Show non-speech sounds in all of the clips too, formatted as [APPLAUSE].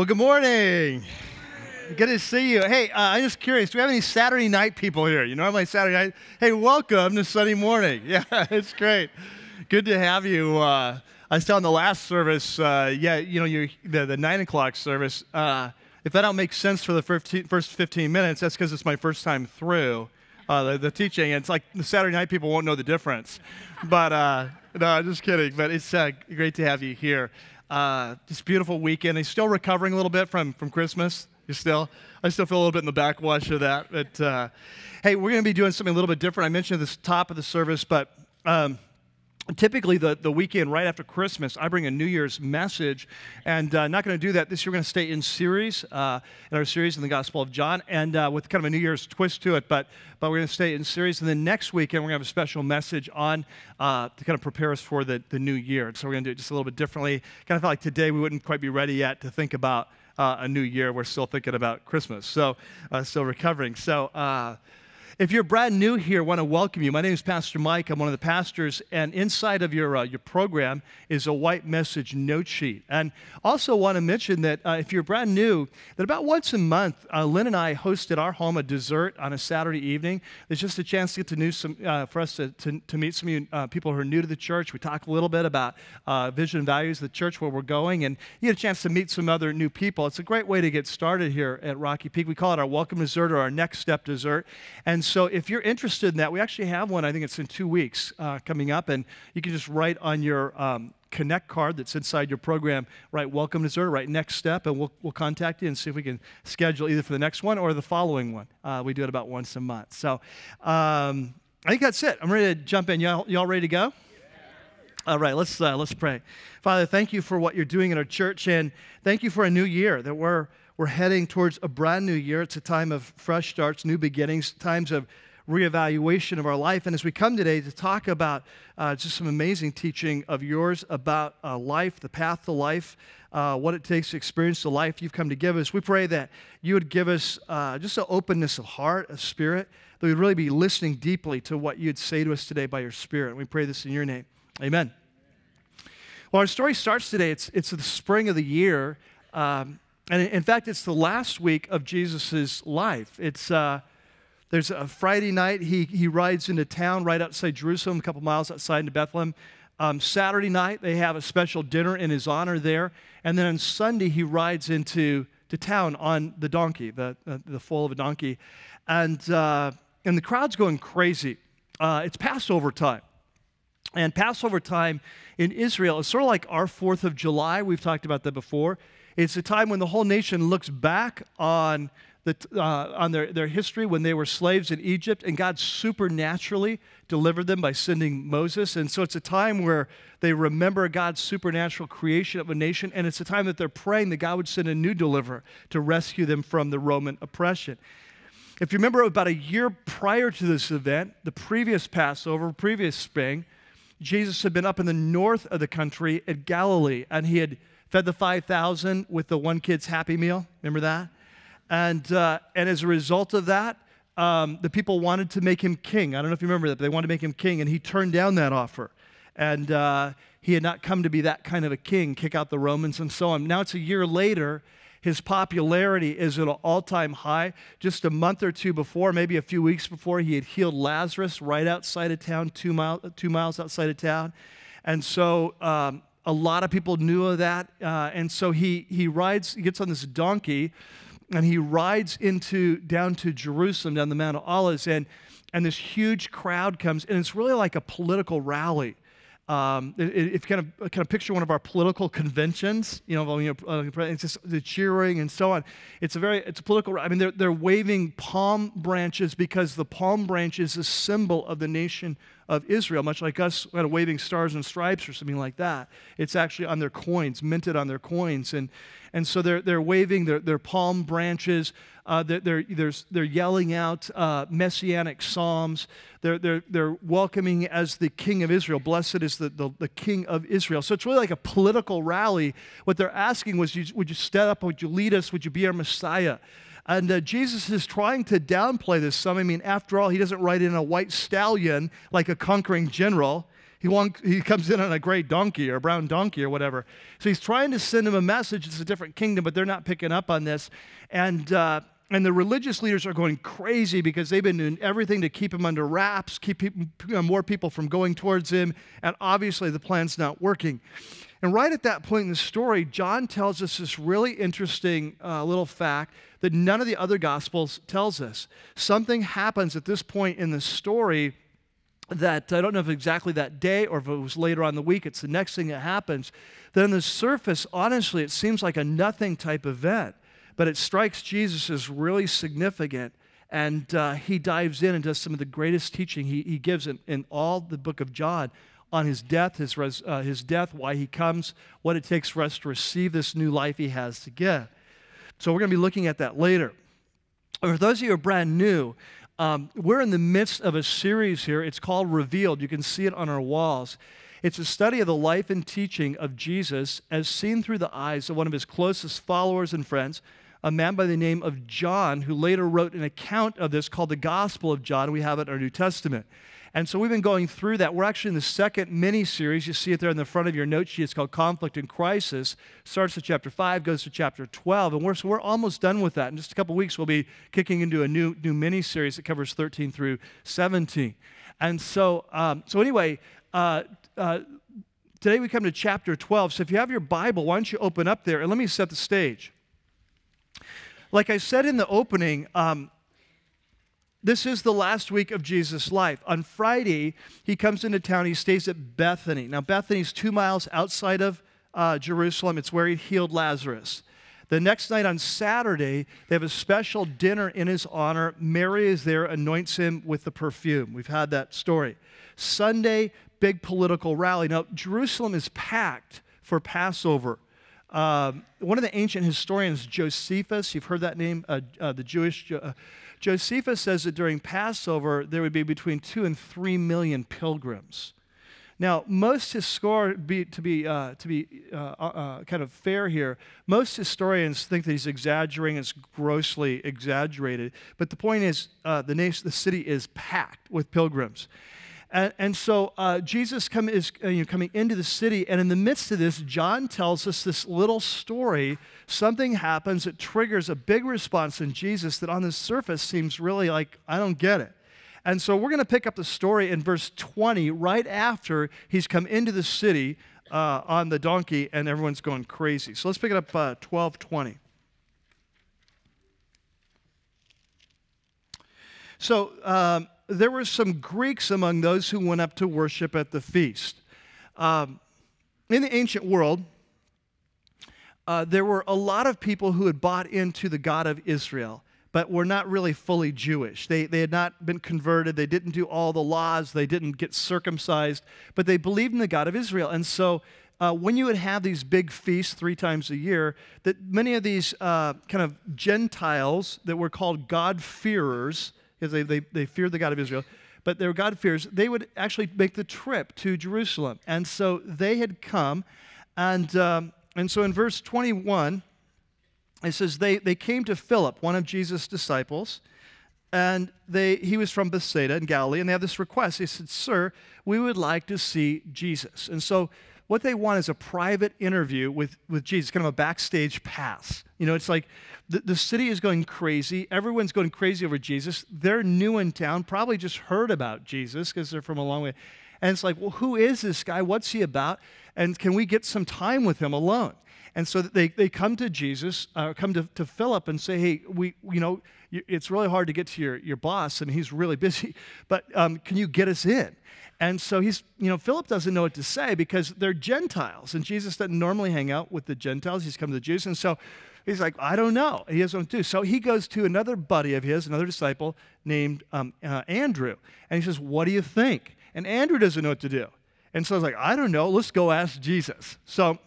Well, good morning. Good to see you. Hey, uh, I'm just curious. Do we have any Saturday night people here? You know, my Saturday night. Hey, welcome to Sunday morning. [LAUGHS] Yeah, it's great. Good to have you. Uh, I saw in the last service. Uh, yeah, you know, you the, the nine o'clock service. Uh, if that don't make sense for the first 15 minutes, that's because it's my first time through uh, the, the, teaching. And it's like the Saturday night people won't know the difference. But uh, no, I'm just kidding. But it's great to have you here. Uh, this beautiful weekend. He's still recovering a little bit from, from Christmas. You still, I still feel a little bit in the backwash of that. But uh, hey, we're going to be doing something a little bit different. I mentioned the top of the service, but um, typically the, the weekend right after christmas i bring a new year's message and uh, not going to do that. This year we're going to stay in series uh, in our series in the gospel of john and uh, with kind of a new year's twist to it but but we're going to stay in series. And then next weekend we're going to have a special message on uh, to kind of prepare us for the, the new year. So we're going to do it just a little bit differently. Kind of felt like today we wouldn't quite be ready yet to think about uh, a new year. We're still thinking about christmas. So uh, still recovering. So if you're brand new here, I want to welcome you. My name is Pastor Mike. I'm one of the pastors, and inside of your, uh, your program is a white message note sheet. And also want to mention that uh, if you're brand new, that about once a month, uh, Lynn and I host at our home a dessert on a Saturday evening. It's just a chance to get to know some, uh, for us to, to, to, meet some you, uh, people who are new to the church. We talk a little bit about uh, vision and values of the church, where we're going, and you get a chance to meet some other new people. It's a great way to get started here at Rocky Peak. We call it our welcome dessert or our next step dessert. And so if you're interested in that, we actually have one. I think it's in two weeks uh, coming up, and you can just write on your um, Connect card that's inside your program, write Welcome to Dessert, write Next Step, and we'll, we'll contact you and see if we can schedule either for the next one or the following one. Uh, we do it about once a month. So um, I think that's it. I'm ready to jump in. Y'all, y'all ready to go? All right, let's, uh, let's pray. Father, thank you for what you're doing in our church, and thank you for a new year that we're, we're heading towards a brand new year. It's a time of fresh starts, new beginnings, times of reevaluation of our life. And as we come today to talk about uh, just some amazing teaching of yours about uh, life, the path to life, uh, what it takes to experience the life you've come to give us, we pray that you would give us uh, just an openness of heart, a spirit, that we'd really be listening deeply to what you'd say to us today by your spirit. And we pray this in your name. Amen. Well, our story starts today. It's, it's the spring of the year. Um, and in fact, it's the last week of Jesus' life. It's, uh, there's a Friday night, he, he rides into town right outside Jerusalem, a couple miles outside into Bethlehem. Um, Saturday night, they have a special dinner in his honor there. And then on Sunday, he rides into to town on the donkey, the, uh, the foal of a donkey. And, uh, and the crowd's going crazy. Uh, it's Passover time. And Passover time in Israel is sort of like our 4th of July. We've talked about that before. It's a time when the whole nation looks back on the, uh, on their, their history when they were slaves in Egypt, and God supernaturally delivered them by sending Moses. And so it's a time where they remember God's supernatural creation of a nation, and it's a time that they're praying that God would send a new deliverer to rescue them from the Roman oppression. If you remember, about a year prior to this event, the previous Passover, previous spring, Jesus had been up in the north of the country at Galilee, and he had fed the 5,000 with the one kid's happy meal. Remember that? And, uh, and as a result of that, um, the people wanted to make him king. I don't know if you remember that, but they wanted to make him king, and he turned down that offer. And uh, he had not come to be that kind of a king, kick out the Romans and so on. Now it's a year later. His popularity is at an all time high. Just a month or two before, maybe a few weeks before, he had healed Lazarus right outside of town, two, mile, two miles outside of town. And so um, a lot of people knew of that. Uh, and so he, he rides, he gets on this donkey and he rides into down to Jerusalem, down the Mount of Olives, and, and this huge crowd comes, and it's really like a political rally. Um, if you kind of kind of picture one of our political conventions, you know, you know uh, it's just the cheering and so on. It's a very it's a political. I mean, they're they're waving palm branches because the palm branch is a symbol of the nation of Israel, much like us kind of waving stars and stripes or something like that. It's actually on their coins, minted on their coins, and and so they're, they're waving their, their palm branches. Uh, they're, they're, they're, yelling out uh, messianic psalms. They're, they're, they're welcoming as the king of Israel. Blessed is the, the, the king of Israel. So it's really like a political rally. What they're asking was, would you step up? Would you lead us? Would you be our Messiah? And uh, Jesus is trying to downplay this some. I mean, after all, he doesn't ride in a white stallion like a conquering general. He, want, he comes in on a gray donkey or a brown donkey or whatever. So he's trying to send him a message. It's a different kingdom, but they're not picking up on this. And, uh, and the religious leaders are going crazy because they've been doing everything to keep him under wraps, keep people, more people from going towards him. And obviously, the plan's not working. And right at that point in the story, John tells us this really interesting uh, little fact that none of the other gospels tells us. Something happens at this point in the story that I don't know if exactly that day or if it was later on the week, it's the next thing that happens. Then on the surface, honestly, it seems like a nothing type event, but it strikes Jesus as really significant. And uh, he dives in and does some of the greatest teaching he, he gives in, in all the book of John on his death, his, res, uh, his death, why he comes, what it takes for us to receive this new life he has to give. So we're going to be looking at that later. For those of you who are brand new, um, we're in the midst of a series here. It's called Revealed. You can see it on our walls. It's a study of the life and teaching of Jesus as seen through the eyes of one of his closest followers and friends, a man by the name of John, who later wrote an account of this called the Gospel of John. We have it in our New Testament. And so we've been going through that. We're actually in the second mini series. You see it there in the front of your note sheet. It's called Conflict and Crisis. Starts at chapter 5, goes to chapter 12. And we're, so we're almost done with that. In just a couple weeks, we'll be kicking into a new, new mini series that covers 13 through 17. And so, um, so anyway, uh, uh, today we come to chapter 12. So if you have your Bible, why don't you open up there and let me set the stage. Like I said in the opening, um, this is the last week of Jesus' life. On Friday, he comes into town. He stays at Bethany. Now, Bethany is two miles outside of uh, Jerusalem. It's where he healed Lazarus. The next night on Saturday, they have a special dinner in his honor. Mary is there, anoints him with the perfume. We've had that story. Sunday, big political rally. Now, Jerusalem is packed for Passover. Um, one of the ancient historians, Josephus, you've heard that name, uh, uh, the Jewish. Uh, Josephus says that during Passover, there would be between two and three million pilgrims. Now, most historians, to be, to be uh, uh, kind of fair here, most historians think that he's exaggerating, it's grossly exaggerated. But the point is, the, nation, the city is packed with pilgrims. And, and so uh, Jesus come, is uh, you know, coming into the city, and in the midst of this, John tells us this little story. Something happens that triggers a big response in Jesus that on the surface seems really like, I don't get it. And so we're going to pick up the story in verse 20, right after he's come into the city uh, on the donkey, and everyone's going crazy. So let's pick it up uh, 12 20. So, um, there were some Greeks among those who went up to worship at the feast. Um, in the ancient world, uh, there were a lot of people who had bought into the God of Israel, but were not really fully Jewish. They, they had not been converted, they didn't do all the laws, they didn't get circumcised, but they believed in the God of Israel. And so uh, when you would have these big feasts three times a year, that many of these uh, kind of Gentiles that were called God-fearers, because they, they, they feared the God of Israel, but their God fears, they would actually make the trip to Jerusalem. And so they had come, and, um, and so in verse 21, it says, they, they came to Philip, one of Jesus' disciples, and they, he was from Bethsaida in Galilee, and they have this request. They said, Sir, we would like to see Jesus. And so what they want is a private interview with, with Jesus, kind of a backstage pass. You know, it's like the, the city is going crazy. Everyone's going crazy over Jesus. They're new in town, probably just heard about Jesus because they're from a long way. And it's like, well, who is this guy? What's he about? And can we get some time with him alone? And so they, they come to Jesus, uh, come to, to Philip and say, hey, we, you know, it's really hard to get to your, your boss. and he's really [LAUGHS] busy, but um, can you get us in? And so he's, you know, Philip doesn't know what to say because they're Gentiles, and Jesus doesn't normally hang out with the Gentiles. He's come to the Jews. And so he's like, I don't know. He doesn't do. So he goes to another buddy of his, another disciple named um, uh, Andrew, and he says, What do you think? And Andrew doesn't know what to do. And so he's like, I don't know. Let's go ask Jesus. So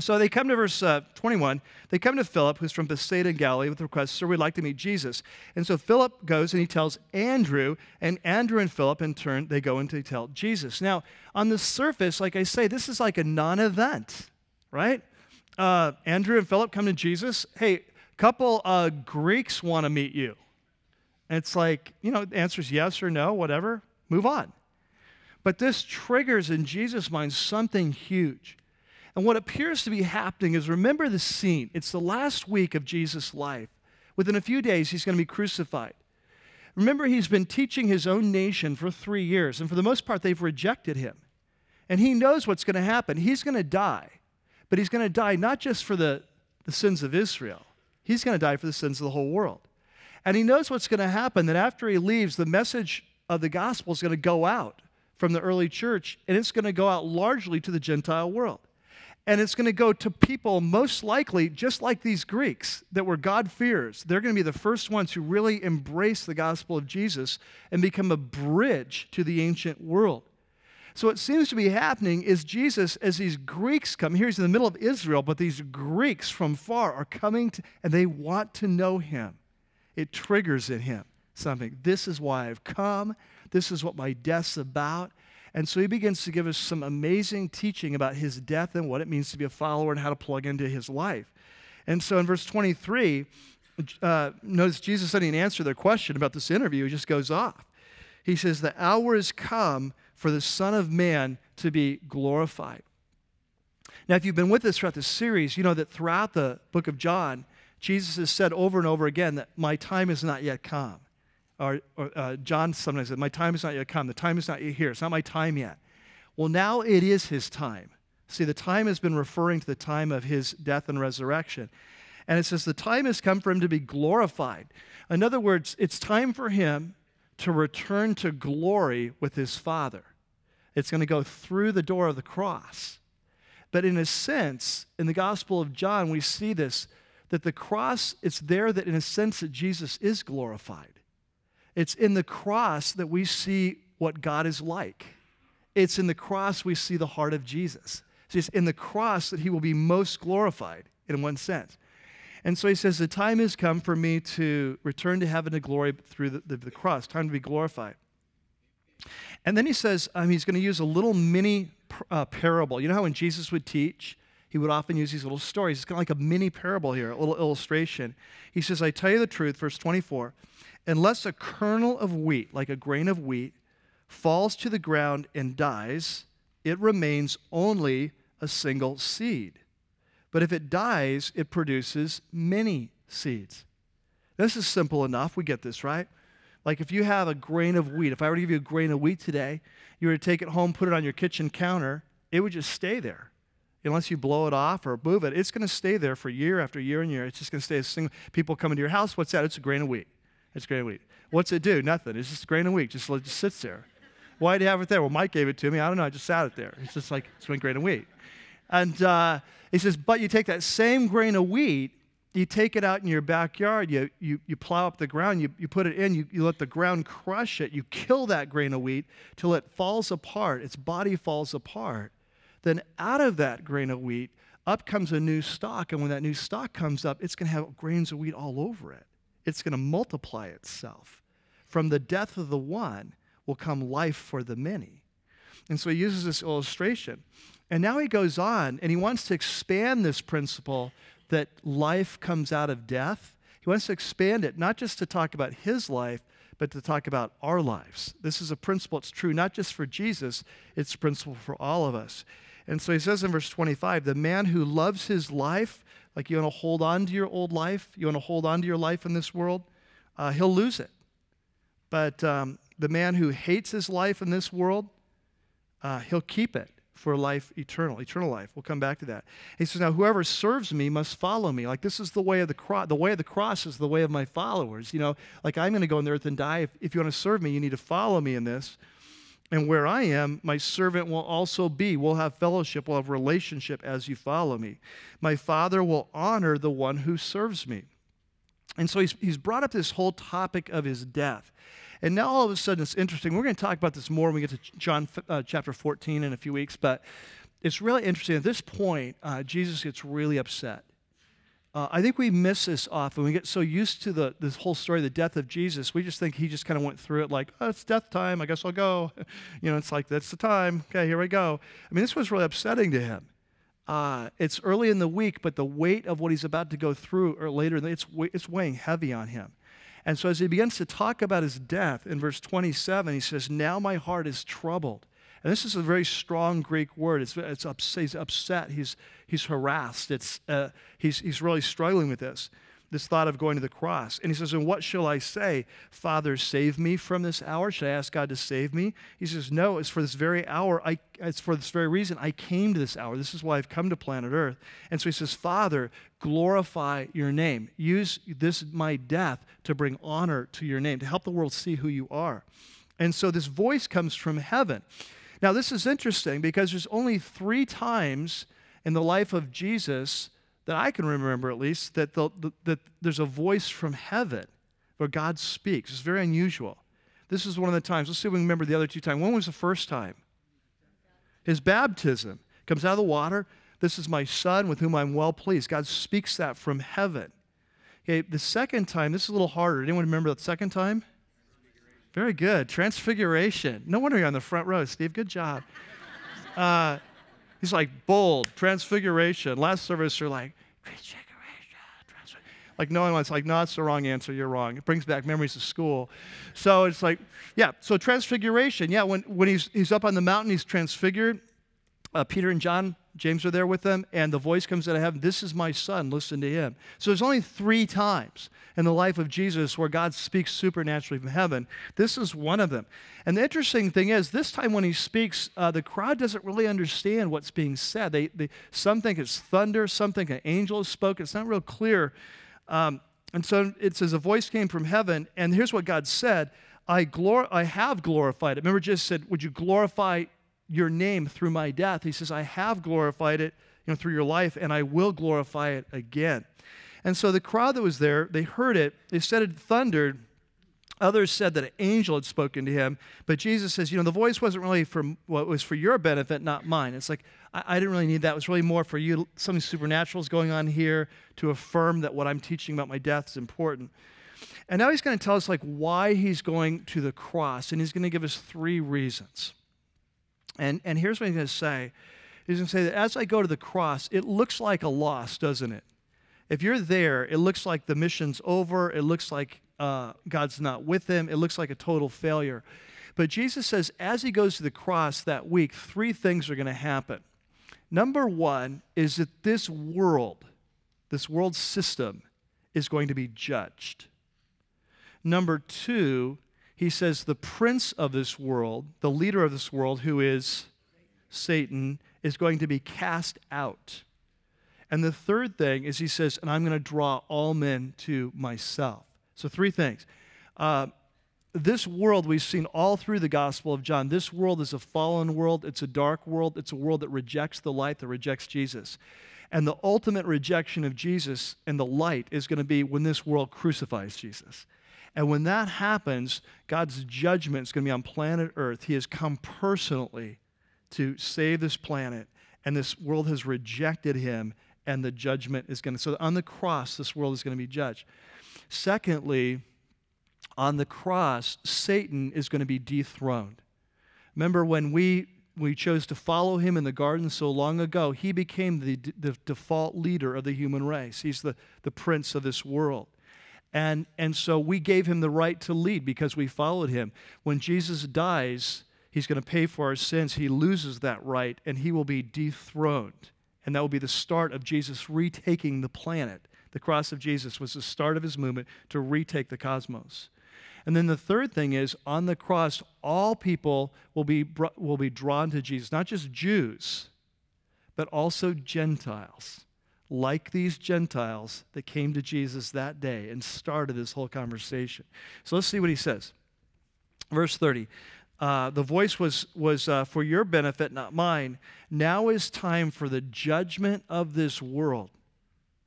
so they come to verse uh, 21. They come to Philip, who's from Bethsaida in Galilee, with the request, Sir, we'd like to meet Jesus. And so Philip goes and he tells Andrew, and Andrew and Philip, in turn, they go and they tell Jesus. Now, on the surface, like I say, this is like a non event, right? Uh, Andrew and Philip come to Jesus. Hey, a couple uh, Greeks want to meet you. And it's like, you know, the answer is yes or no, whatever, move on. But this triggers in Jesus' mind something huge. And what appears to be happening is remember the scene. It's the last week of Jesus' life. Within a few days, he's going to be crucified. Remember, he's been teaching his own nation for three years, and for the most part, they've rejected him. And he knows what's going to happen. He's going to die, but he's going to die not just for the, the sins of Israel, he's going to die for the sins of the whole world. And he knows what's going to happen that after he leaves, the message of the gospel is going to go out from the early church, and it's going to go out largely to the Gentile world. And it's going to go to people most likely just like these Greeks that were God-fearers. They're going to be the first ones who really embrace the gospel of Jesus and become a bridge to the ancient world. So, what seems to be happening is Jesus, as these Greeks come, here he's in the middle of Israel, but these Greeks from far are coming to, and they want to know him. It triggers in him something. This is why I've come. This is what my death's about. And so he begins to give us some amazing teaching about his death and what it means to be a follower and how to plug into his life. And so in verse 23, uh, notice Jesus said in answer their question about this interview, he just goes off. He says, The hour has come for the Son of Man to be glorified. Now, if you've been with us throughout this series, you know that throughout the book of John, Jesus has said over and over again that my time has not yet come or, or uh, John sometimes said, My time is not yet come. The time is not yet here. It's not my time yet. Well, now it is his time. See, the time has been referring to the time of his death and resurrection. And it says, The time has come for him to be glorified. In other words, it's time for him to return to glory with his Father. It's going to go through the door of the cross. But in a sense, in the Gospel of John, we see this that the cross, it's there that in a sense that Jesus is glorified. It's in the cross that we see what God is like. It's in the cross we see the heart of Jesus. It's in the cross that he will be most glorified, in one sense. And so he says, The time has come for me to return to heaven to glory through the, the, the cross, time to be glorified. And then he says um, he's going to use a little mini uh, parable. You know how when Jesus would teach, he would often use these little stories. It's kind of like a mini parable here, a little illustration. He says, I tell you the truth, verse 24. Unless a kernel of wheat, like a grain of wheat, falls to the ground and dies, it remains only a single seed. But if it dies, it produces many seeds. This is simple enough. We get this, right? Like if you have a grain of wheat, if I were to give you a grain of wheat today, you were to take it home, put it on your kitchen counter, it would just stay there. Unless you blow it off or move it, it's going to stay there for year after year and year. It's just going to stay a single. People come into your house, what's that? It's a grain of wheat. It's grain of wheat. What's it do? Nothing. It's just grain of wheat. Just, just sits there. Why do you have it there? Well, Mike gave it to me. I don't know. I just sat it there. It's just like it's been grain of wheat. And uh, he says, but you take that same grain of wheat, you take it out in your backyard, you, you, you plow up the ground, you, you put it in, you, you let the ground crush it, you kill that grain of wheat till it falls apart, its body falls apart. Then out of that grain of wheat, up comes a new stalk. And when that new stalk comes up, it's going to have grains of wheat all over it it's going to multiply itself. From the death of the one will come life for the many. And so he uses this illustration. And now he goes on and he wants to expand this principle that life comes out of death. He wants to expand it, not just to talk about his life, but to talk about our lives. This is a principle that's true not just for Jesus, it's a principle for all of us. And so he says in verse 25 the man who loves his life like you want to hold on to your old life, you want to hold on to your life in this world, uh, he'll lose it. But um, the man who hates his life in this world, uh, he'll keep it for life eternal, eternal life. We'll come back to that. He says, Now, whoever serves me must follow me. Like, this is the way of the cross. The way of the cross is the way of my followers. You know, like, I'm going to go on the earth and die. If, if you want to serve me, you need to follow me in this. And where I am, my servant will also be. We'll have fellowship, we'll have relationship as you follow me. My Father will honor the one who serves me. And so he's, he's brought up this whole topic of his death. And now all of a sudden it's interesting. We're going to talk about this more when we get to John uh, chapter 14 in a few weeks. But it's really interesting. At this point, uh, Jesus gets really upset. Uh, I think we miss this often. We get so used to the this whole story, the death of Jesus. We just think he just kind of went through it like, oh, it's death time. I guess I'll go. [LAUGHS] You know, it's like that's the time. Okay, here we go. I mean, this was really upsetting to him. uh, it's early in the week, but the weight of what he's about to go through or later, it's, it's weighing heavy on him. And so as he begins to talk about his death in verse 27, he says, Now my heart is troubled. And this is a very strong Greek word. It's, it's upset, he's upset, he's, he's harassed, it's, uh, he's, he's really struggling with this this thought of going to the cross. And he says, And what shall I say? Father, save me from this hour? Should I ask God to save me? He says, No, it's for this very hour. I, it's for this very reason I came to this hour. This is why I've come to planet Earth. And so he says, Father, glorify your name. Use this, my death, to bring honor to your name, to help the world see who you are. And so this voice comes from heaven. Now, this is interesting because there's only three times in the life of Jesus that I can remember at least, that, the, the, that there's a voice from heaven where God speaks. It's very unusual. This is one of the times. Let's see if we remember the other two times. When was the first time? His baptism comes out of the water. This is my son with whom I'm well pleased. God speaks that from heaven. Okay, the second time, this is a little harder. Anyone remember the second time? Very good. Transfiguration. No wonder you're on the front row, Steve. Good job. [LAUGHS] Uh, He's like, bold, transfiguration. Last service, you're like, transfiguration, transfiguration. Like, no one wants, like, no, that's the wrong answer. You're wrong. It brings back memories of school. So it's like, yeah, so transfiguration. Yeah, when, when he's, he's up on the mountain, he's transfigured. Uh, Peter and John, James are there with them, and the voice comes out of heaven, This is my son, listen to him. So there's only three times in the life of Jesus where God speaks supernaturally from heaven. This is one of them. And the interesting thing is, this time when he speaks, uh, the crowd doesn't really understand what's being said. They, they, some think it's thunder, some think an angel has spoken. It's not real clear. Um, and so it says, A voice came from heaven, and here's what God said I, glor- I have glorified it. Remember, just said, Would you glorify your name through my death. He says, I have glorified it you know, through your life, and I will glorify it again. And so the crowd that was there, they heard it. They said it thundered. Others said that an angel had spoken to him. But Jesus says, you know, the voice wasn't really for what well, was for your benefit, not mine. It's like, I, I, didn't really need that. It was really more for you. Something supernatural is going on here to affirm that what I'm teaching about my death is important. And now he's going to tell us like why he's going to the cross. And he's going to give us three reasons. And, and here's what he's going to say. He's going to say that as I go to the cross, it looks like a loss, doesn't it? If you're there, it looks like the mission's over. It looks like uh, God's not with him. It looks like a total failure. But Jesus says, as he goes to the cross that week, three things are going to happen. Number one is that this world, this world system, is going to be judged. Number two he says the prince of this world, the leader of this world, who is Satan, is going to be cast out. And the third thing is he says, and I'm going to draw all men to myself. So, three things. Uh, this world we've seen all through the Gospel of John. This world is a fallen world. It's a dark world. It's a world that rejects the light, that rejects Jesus. And the ultimate rejection of Jesus and the light is going to be when this world crucifies Jesus. And when that happens, God's judgment is going to be on planet Earth. He has come personally to save this planet, and this world has rejected him, and the judgment is going to. So on the cross, this world is going to be judged. Secondly, on the cross, Satan is going to be dethroned. Remember when we we chose to follow him in the garden so long ago, he became the, the default leader of the human race. He's the, the prince of this world. And, and so we gave him the right to lead because we followed him. When Jesus dies, he's going to pay for our sins. He loses that right and he will be dethroned. And that will be the start of Jesus retaking the planet. The cross of Jesus was the start of his movement to retake the cosmos. And then the third thing is on the cross, all people will be, will be drawn to Jesus, not just Jews, but also Gentiles like these Gentiles that came to Jesus that day and started this whole conversation. So let's see what he says. Verse 30. Uh, the voice was, was uh, for your benefit, not mine. Now is time for the judgment of this world.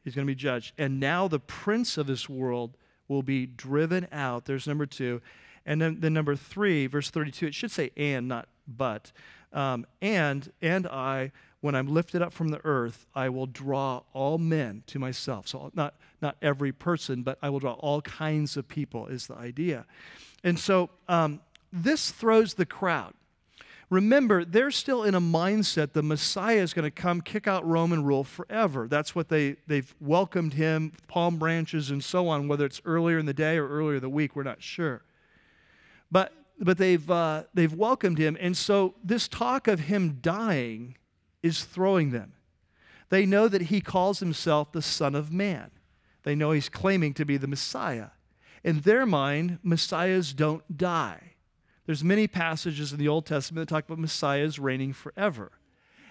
He's going to be judged. And now the prince of this world will be driven out. There's number two. And then, then number three, verse 32, it should say and, not but. Um, and, and I when I'm lifted up from the earth, I will draw all men to myself. So, not, not every person, but I will draw all kinds of people, is the idea. And so, um, this throws the crowd. Remember, they're still in a mindset the Messiah is going to come kick out Roman rule forever. That's what they, they've welcomed him, palm branches and so on, whether it's earlier in the day or earlier the week, we're not sure. But, but they've, uh, they've welcomed him. And so this talk of him dying is throwing them. They know that he calls himself the Son of Man. They know he's claiming to be the Messiah. In their mind, Messiahs don't die. There's many passages in the Old Testament that talk about Messiahs reigning forever.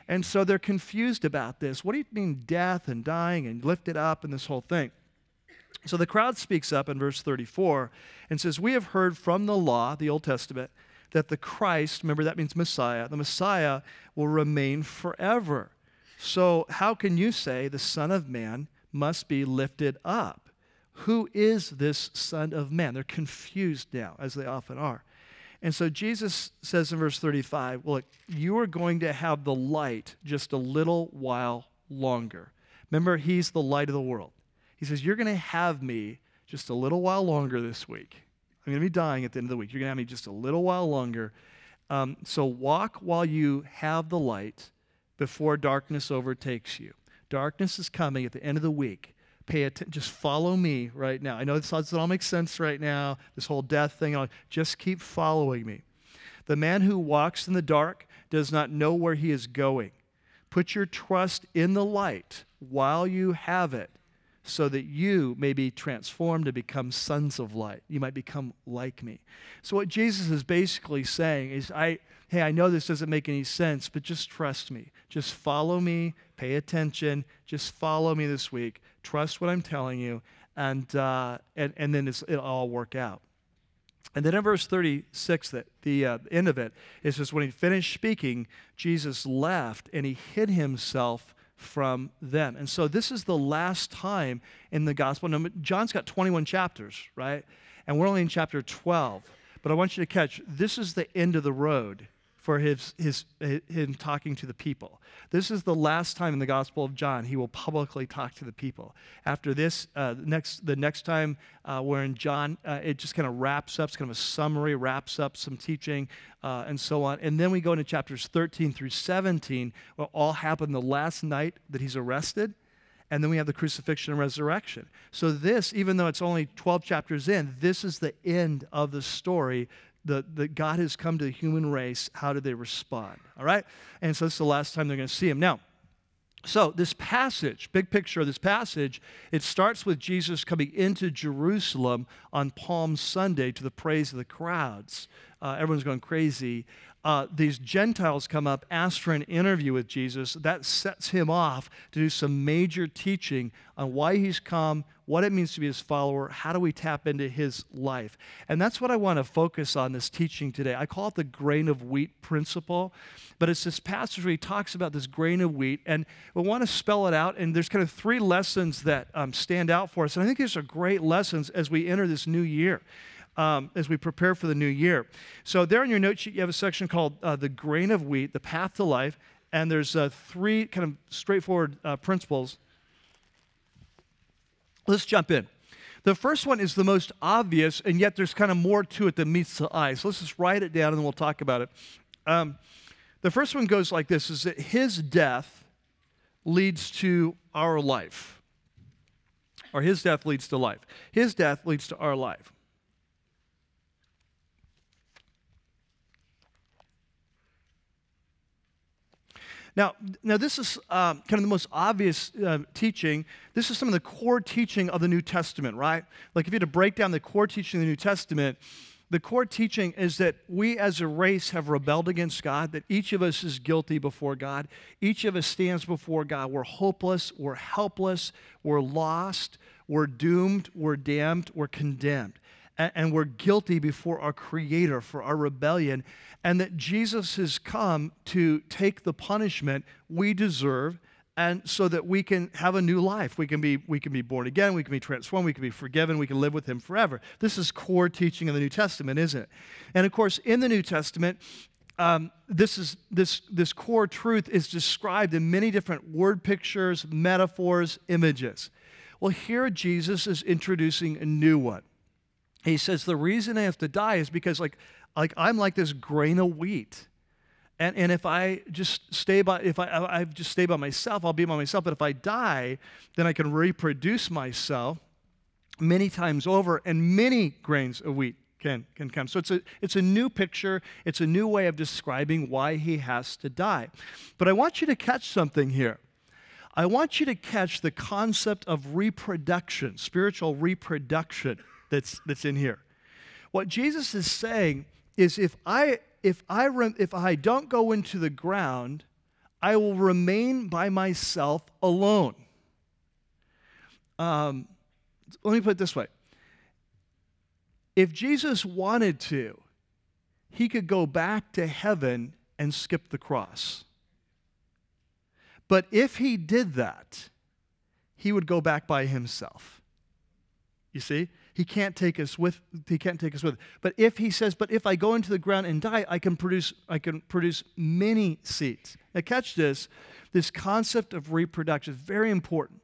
And so they're confused about this. What do you mean death and dying and lifted up and this whole thing? So the crowd speaks up in verse 34 and says, We have heard from the law, the Old Testament, that the Christ, remember that means Messiah, the Messiah will remain forever. So how can you say the Son of Man must be lifted up? Who is this Son of Man? They're confused now, as they often are. And so Jesus says in verse 35, Look, you are going to have the light just a little while longer. Remember, He's the light of the world. He says, You're going to have me just a little while longer this week. I'm going to be dying at the end of the week. You're going to have me just a little while longer. Um, so walk while you have the light before darkness overtakes you. Darkness is coming at the end of the week pay attention. Just follow me right now. I know this doesn't all make sense right now, this whole death thing. Just keep following me. The man who walks in the dark does not know where he is going. Put your trust in the light while you have it, so that you may be transformed to become sons of light. You might become like me. So, what Jesus is basically saying is, I, hey, I know this doesn't make any sense, but just trust me. Just follow me, pay attention, just follow me this week Trust what I'm telling you, and, uh, and, and then it'll all work out. And then in verse 36, that the uh, end of it is just when he finished speaking, Jesus left and he hid himself from them. And so this is the last time in the gospel. Now, John's got 21 chapters, right? And we're only in chapter 12. But I want you to catch this is the end of the road for his, his, him talking to the people. This is the last time in the Gospel of John he will publicly talk to the people. After this, uh, next, the next time uh, where in John, uh, it just kind of wraps up, it's kind of a summary, wraps up some teaching uh, and so on. And then we go into chapters 13 through 17, where all happened the last night that he's arrested. And then we have the crucifixion and resurrection. So, this, even though it's only 12 chapters in, this is the end of the story the, that God has come to the human race, how do they respond? All right? And so this is the last time they're going to see him. Now, so this passage, big picture of this passage, it starts with Jesus coming into Jerusalem on Palm Sunday to the praise of the crowds. Uh, everyone's going crazy uh, these Gentiles come up, ask for an interview with Jesus. That sets him off to do some major teaching on why he's come, what it means to be his follower, how do we tap into his life. And that's what I want to focus on this teaching today. I call it the grain of wheat principle, but it's this passage where he talks about this grain of wheat, and we want to spell it out. And there's kind of three lessons that um, stand out for us. And I think these are great lessons as we enter this new year um, as we prepare for the new year. So, there in your note sheet, you have a section called uh, The Grain of Wheat, The Path to Life. And there's uh, three kind of straightforward uh, principles. Let's jump in. The first one is the most obvious, and yet there's kind of more to it than meets the eye. So let's just write it down and then we'll talk about it. Um, the first one goes like this is that his death leads to our life. Or his death leads to life. His death leads to our life. Now, now this is um, kind of the most obvious uh, teaching. This is some of the core teaching of the New Testament, right? Like if you had to break down the core teaching of the New Testament, the core teaching is that we as a race have rebelled against God, that each of us is guilty before God. Each of us stands before God. We're hopeless, we're helpless, we're lost, we're doomed, we're damned, we're condemned and we're guilty before our Creator for our rebellion, and that Jesus has come to take the punishment we deserve and so that we can have a new life. We can be we can be born again we can be transformed we can be forgiven we can live with him forever. This is core teaching of the new testament isn't it? And of course in the new testament um, this is this this core truth is described in many different word pictures metaphors images. Well here jesus is introducing a new one he says the reason I have to die is because like like I'm like this grain of wheat. And, and if I just stay by, if I, I just stay by myself, I'll be by myself. But if I die, then I can reproduce myself many times over, and many grains of wheat can, can come. So it's a, it's a new picture, it's a new way of describing why he has to die. But I want you to catch something here. I want you to catch the concept of reproduction, spiritual reproduction that's, that's in here. What Jesus is saying is if I, if, I re, if I don't go into the ground, I will remain by myself alone. Um, let me put it this way if Jesus wanted to, he could go back to heaven and skip the cross. But if he did that, he would go back by himself. You see? He can't take us with he can't take us with. But if he says, but if I go into the ground and die, I can produce I can produce many seeds. Now catch this. This concept of reproduction is very important.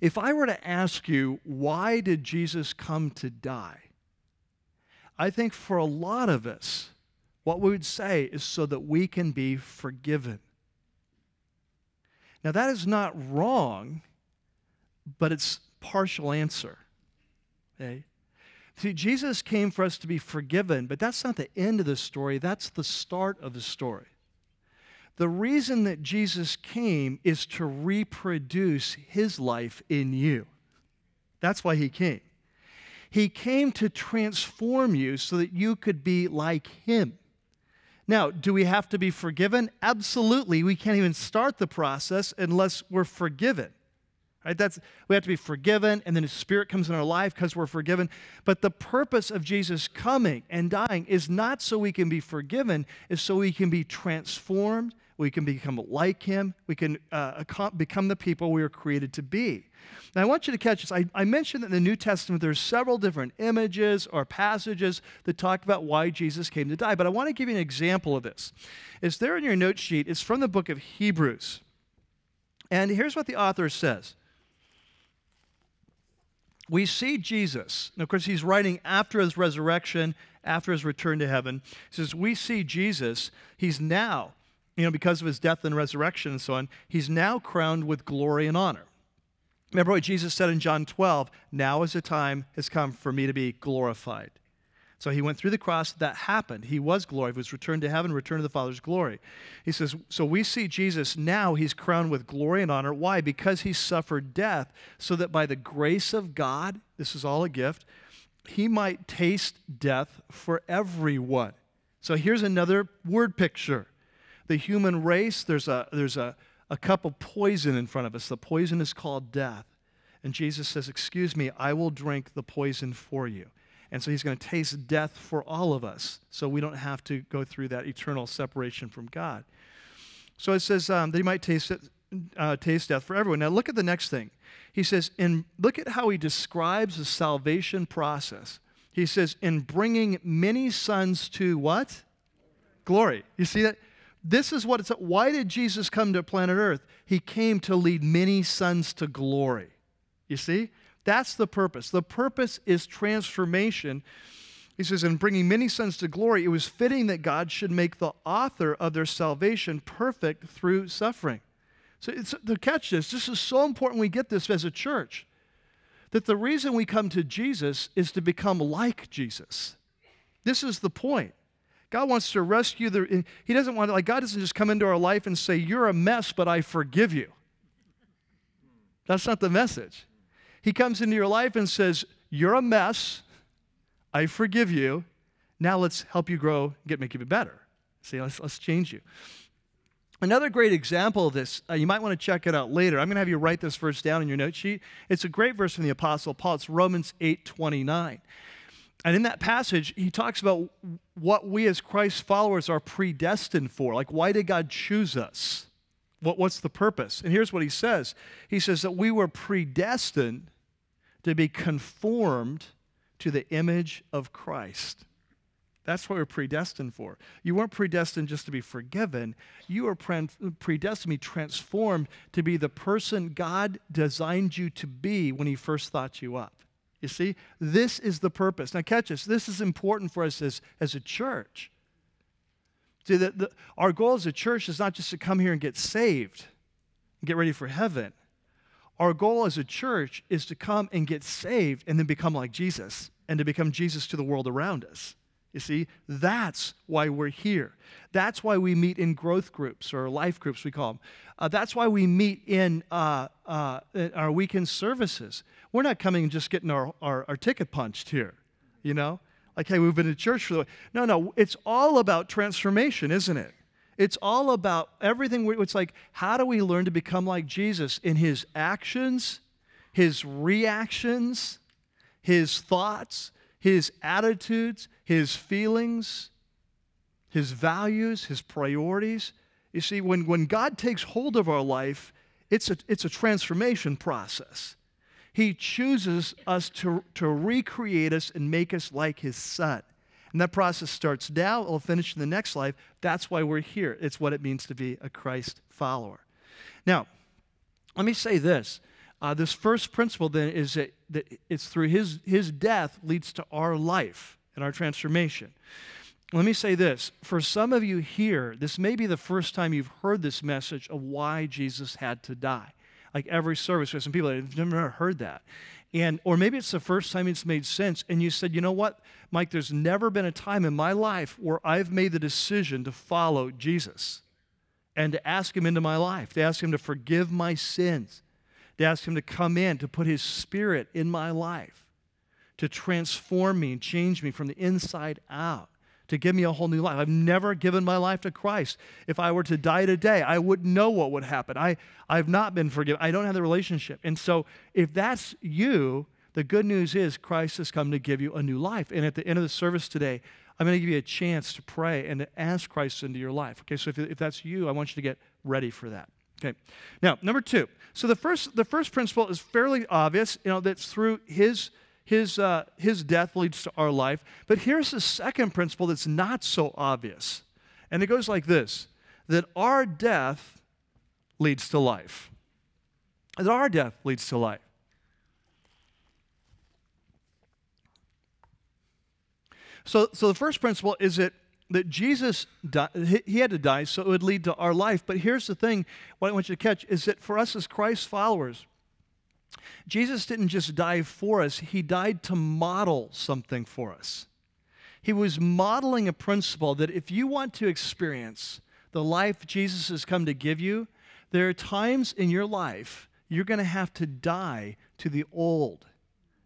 If I were to ask you, why did Jesus come to die? I think for a lot of us, what we would say is so that we can be forgiven. Now, that is not wrong, but it's partial answer. Okay? See, Jesus came for us to be forgiven, but that's not the end of the story, that's the start of the story. The reason that Jesus came is to reproduce his life in you. That's why he came. He came to transform you so that you could be like Him. Now, do we have to be forgiven? Absolutely. We can't even start the process unless we're forgiven. Right? That's we have to be forgiven, and then His Spirit comes in our life because we're forgiven. But the purpose of Jesus coming and dying is not so we can be forgiven, is so we can be transformed we can become like him. We can uh, become the people we were created to be. Now, I want you to catch this. I, I mentioned that in the New Testament there's several different images or passages that talk about why Jesus came to die. But I want to give you an example of this. It's there in your note sheet. It's from the book of Hebrews. And here's what the author says we see Jesus. Of course, he's writing after his resurrection, after his return to heaven. He says, We see Jesus. He's now you know, because of his death and resurrection and so on, he's now crowned with glory and honor. Remember what Jesus said in John 12 now is the time has come for me to be glorified. So he went through the cross. That happened. He was glorified. He was returned to heaven, returned to the Father's glory. He says, So we see Jesus now, he's crowned with glory and honor. Why? Because he suffered death, so that by the grace of God, this is all a gift, he might taste death for everyone. So here's another word picture the human race, there's a, there's a, a cup of poison in front of us. The poison is called death. And Jesus says, Excuse me, I will drink the poison for you. And so he's going to taste death for all of us so we don't have to go through that eternal separation from God. So it says um, that he might taste, uh, taste death for everyone. Now look at the next thing. He says, in, look at how he describes the salvation process. He says, in bringing many sons to what? Glory. You see that? This is what it's why did Jesus come to planet Earth? He came to lead many sons to glory. You see? That's the purpose. The purpose is transformation. He says, in bringing many sons to glory, it was fitting that God should make the author of their salvation perfect through suffering. So it's, to catch this, this is so important we get this as a church. That the reason we come to Jesus is to become like Jesus. This is the point. God wants to rescue the, He doesn't want, like, God doesn't just come into our life and say, You're a mess, but I forgive you. That's not the message. He comes into your life and says, You're a mess, I forgive you. Now let's help you grow, get make you better. See, let's, let's change you. Another great example of this, uh, you might want to check it out later. I'm going to have you write this verse down in your note sheet. It's a great verse from the Apostle Paul. It's Romans 8 29. And in that passage, he talks about what we as Christ's followers are predestined for. Like, why did God choose us? What, what's the purpose? And here's what he says He says that we were predestined to be conformed to the image of Christ. That's what we're predestined for. You weren't predestined just to be forgiven. You were predestined to be transformed to be the person God designed you to be when He first thought you up. You see, this is the purpose. Now, catch this. This is important for us as, as a church. The, the, our goal as a church is not just to come here and get saved and get ready for heaven. Our goal as a church is to come and get saved and then become like Jesus and to become Jesus to the world around us. You see, that's why we're here. That's why we meet in growth groups or life groups, we call them. Uh, that's why we meet in, uh, uh, in our weekend services. We're not coming and just getting our, our, our, ticket punched here, you know? Like, hey, we've been to church for the. No, no, it's all about transformation, isn't it? It's all about everything. It's like, how do we learn to become like Jesus in his actions, his reactions, his thoughts, his attitudes, his feelings, his values, his priorities. You see, when, when God takes hold of our life, it's a, it's a transformation process. He chooses us to, to recreate us and make us like his son. And that process starts now, it'll finish in the next life. That's why we're here. It's what it means to be a Christ follower. Now, let me say this uh, this first principle then is that, that it's through his, his death leads to our life and our transformation. Let me say this for some of you here, this may be the first time you've heard this message of why Jesus had to die. Like every service, there's some people that have never heard that. And, or maybe it's the first time it's made sense, and you said, you know what, Mike, there's never been a time in my life where I've made the decision to follow Jesus and to ask him into my life, to ask him to forgive my sins, to ask Him to come in, to put His Spirit in my life, to transform me and change me from the inside out, to give me a whole new life. I've never given my life to Christ. If I were to die today, I wouldn't know what would happen. I, I've not been forgiven. I don't have the relationship. And so, if that's you, the good news is Christ has come to give you a new life. And at the end of the service today, I'm going to give you a chance to pray and to ask Christ into your life. Okay, so if, if that's you, I want you to get ready for that. Okay. Now, number two. So the first, the first principle is fairly obvious. You know, that's through his his uh, his death leads to our life. But here's the second principle that's not so obvious, and it goes like this: that our death leads to life. That our death leads to life. So, so the first principle is that that Jesus, died, he had to die, so it would lead to our life. But here's the thing what I want you to catch is that for us as Christ followers, Jesus didn't just die for us, he died to model something for us. He was modeling a principle that if you want to experience the life Jesus has come to give you, there are times in your life you're going to have to die to the old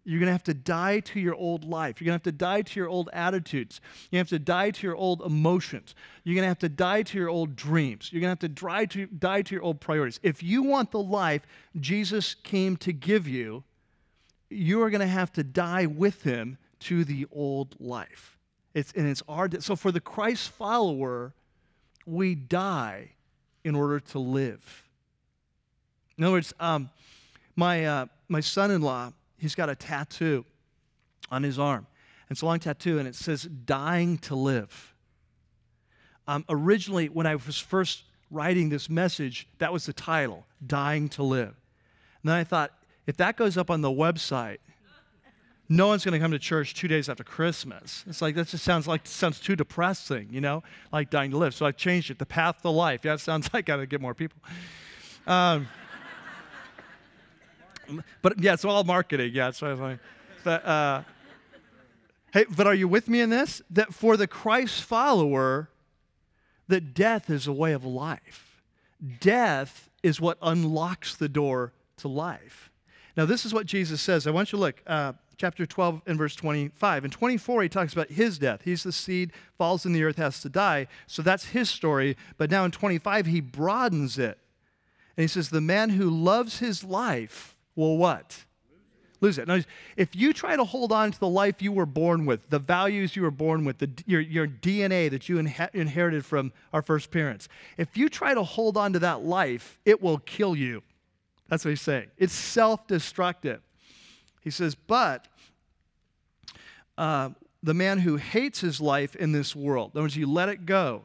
you're going to have to die to your old life. You're going to have to die to your old attitudes. You have to die to your old emotions. You're going to have to die to your old dreams. You're going to have to die to, die to your old priorities. If you want the life Jesus came to give you, you are going to have to die with him to the old life. It's, and it's our, so for the Christ follower, we die in order to live. In other words, um, my, uh, my son in law, he's got a tattoo on his arm. It's a long tattoo, and it says, Dying to Live. Um, originally, when I was first writing this message, that was the title, Dying to Live. And then I thought, if that goes up on the website, no one's going to come to church two days after Christmas. It's like that just sounds like sounds too depressing, you know, like dying to live. So I changed it, the path to life. Yeah, it sounds [LAUGHS] like I got to get more people. Um, but yeah, it's all marketing. Yeah, so I was like, but uh, hey, but are you with me in this? That for the Christ follower, that death is a way of life. Death is what unlocks the door to life. Now, this is what Jesus says. I want you to look, uh, chapter 12 and verse 25. In 24, he talks about his death. He's the seed, falls in the earth, has to die. So that's his story. But now in 25, he broadens it. And he says, The man who loves his life will what? Lose it. Now, if you try to hold on to the life you were born with, the values you were born with, the, your, your DNA that you inha- inherited from our first parents, if you try to hold on to that life, it will kill you. That's what he's saying. It's self destructive. He says, but uh, the man who hates his life in this world, in other words, you let it go,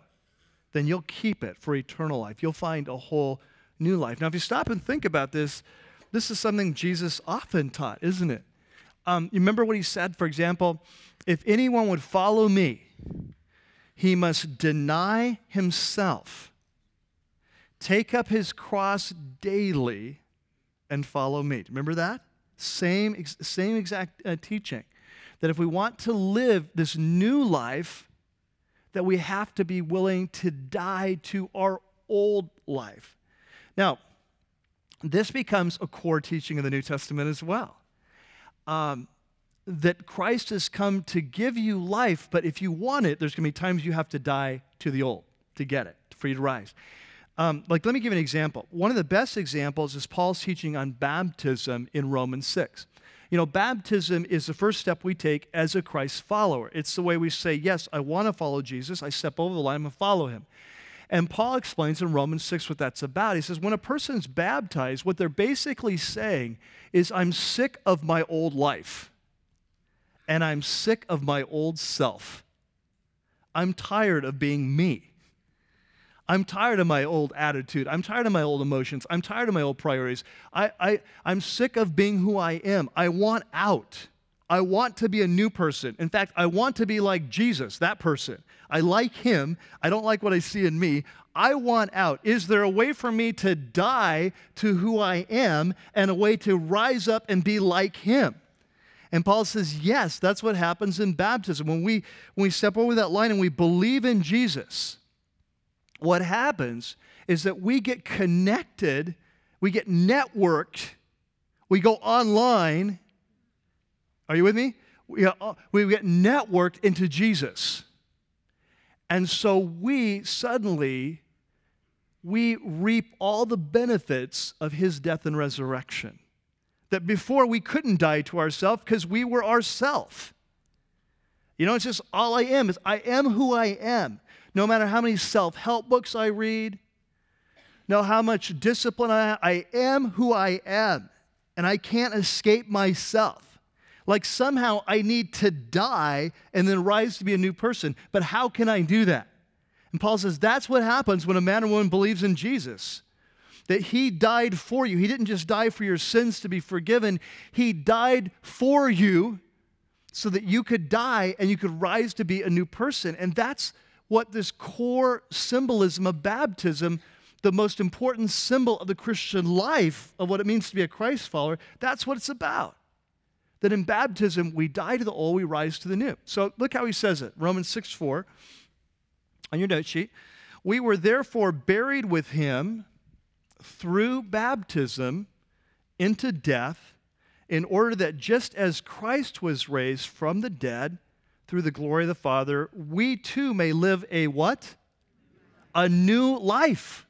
then you'll keep it for eternal life. You'll find a whole new life. Now, if you stop and think about this, this is something Jesus often taught, isn't it? Um, you remember what he said, for example, if anyone would follow me, he must deny himself, take up his cross daily, and follow me. Remember that? Same, same exact uh, teaching. That if we want to live this new life, that we have to be willing to die to our old life. Now, this becomes a core teaching of the New Testament as well. Um, that Christ has come to give you life, but if you want it, there's going to be times you have to die to the old to get it, for you to rise. Um, like, let me give an example. One of the best examples is Paul's teaching on baptism in Romans 6. You know, baptism is the first step we take as a Christ follower. It's the way we say, Yes, I want to follow Jesus. I step over the line and follow him. And Paul explains in Romans 6 what that's about. He says, When a person's baptized, what they're basically saying is, I'm sick of my old life and I'm sick of my old self. I'm tired of being me. I'm tired of my old attitude. I'm tired of my old emotions. I'm tired of my old priorities. I, I, I'm sick of being who I am. I want out. I want to be a new person. In fact, I want to be like Jesus, that person. I like him. I don't like what I see in me. I want out. Is there a way for me to die to who I am and a way to rise up and be like him? And Paul says, yes, that's what happens in baptism. When we, when we step over that line and we believe in Jesus, what happens is that we get connected, we get networked, we go online. Are you with me? We, get networked into Jesus. And so we suddenly we reap all the benefits of his death and resurrection that before we couldn't die to ourselves because we were ourself. You know, it's just all I am is I am who I am. No matter how many self-help books I read, no how much discipline I I am who I am. And I can't escape myself. Like somehow I need to die and then rise to be a new person. But how can I do that? And Paul says that's what happens when a man or woman believes in Jesus that He died for you. He didn't just die for your sins to be forgiven, He died for you so that you could die and you could rise to be a new person. And that's what this core symbolism of baptism, the most important symbol of the Christian life, of what it means to be a Christ follower, that's what it's about. That in baptism, we die to the old, we rise to the new. So look how he says it Romans 6 4 on your note sheet. We were therefore buried with him through baptism into death, in order that just as Christ was raised from the dead through the glory of the Father, we too may live a what? A new life.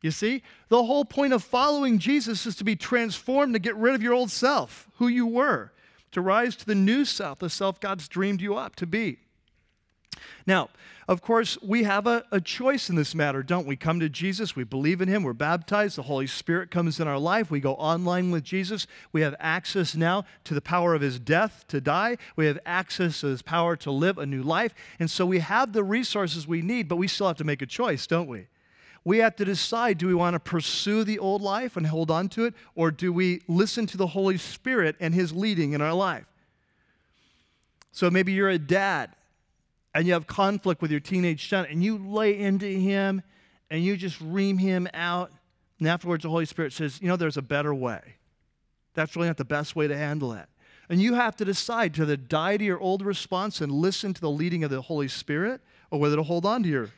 You see, the whole point of following Jesus is to be transformed to get rid of your old self, who you were, to rise to the new self, the self God's dreamed you up to be. Now, of course, we have a, a, choice in this matter, don't we? Come to Jesus, we believe in Him, we're baptized, the Holy Spirit comes in our life, we go online with Jesus. We have access now to the power of His death to die, we have access to His power to live a new life. And so we have the resources we need, but we still have to make a choice, don't we? We have to decide do we want to pursue the old life and hold on to it, or do we listen to the Holy Spirit and His leading in our life? So maybe you're a dad and you have conflict with your teenage son and you lay into him and you just ream him out, and afterwards the Holy Spirit says, You know, there's a better way. That's really not the best way to handle that. And you have to decide to die to your old response and listen to the leading of the Holy Spirit or whether to hold on to your,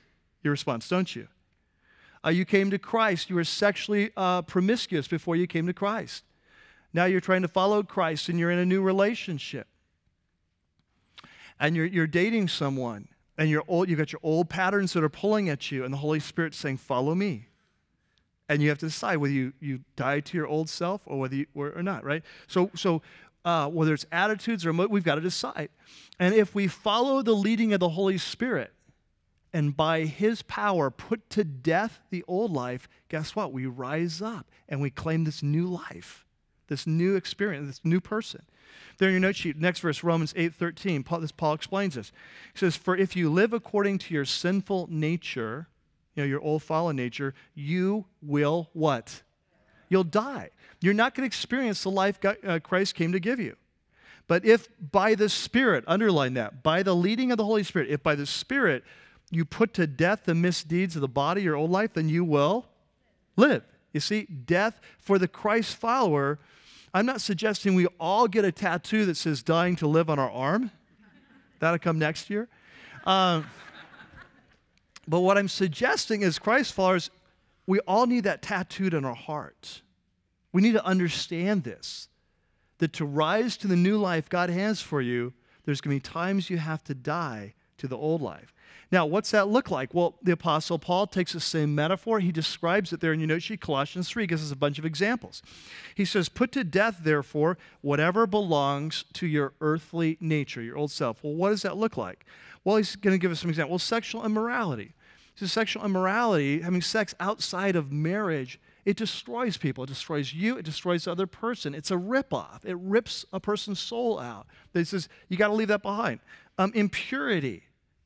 your response, don't you? Uh, you came to Christ. You were sexually uh, promiscuous before you came to Christ. Now you're trying to follow Christ and you're in a new relationship and you're, you're dating someone and you're old, you've got your old patterns that are pulling at you, and the Holy Spirit's saying, Follow me. And you have to decide whether you, you die to your old self or whether you, or, or not, right? So, so uh, whether it's attitudes or we've got to decide. And if we follow the leading of the Holy Spirit and by His power put to death the old life, guess what? We rise up and we claim this new life, this new experience, this new person. There in your note sheet, next verse, Romans 8 13, Paul, this, Paul explains this. He says, For if you live according to your sinful nature, you know, your old fallen nature, you will what? You'll die. You're not going to experience the life God, uh, Christ came to give you. But if by the Spirit, underline that, by the leading of the Holy Spirit, if by the Spirit you put to death the misdeeds of the body, your old life, then you will live. You see, death for the Christ follower. I'm not suggesting we all get a tattoo that says dying to live on our arm. That'll come next year. Um, but what I'm suggesting is Christ followers, we all need that tattooed in our heart. We need to understand this that to rise to the new life God has for you, there's going to be times you have to die to the old life. Now, what's that look like? Well, the Apostle Paul takes the same metaphor. He describes it there in your note sheet, Colossians 3, gives us a bunch of examples. He says, Put to death, therefore, whatever belongs to your earthly nature, your old self. Well, what does that look like? Well, he's going to give us some examples. Well, sexual immorality. So, sexual immorality, having sex outside of marriage, it destroys people. It destroys you. It destroys the other person. It's a ripoff. It rips a person's soul out. It says, you got to leave that behind. Um, impurity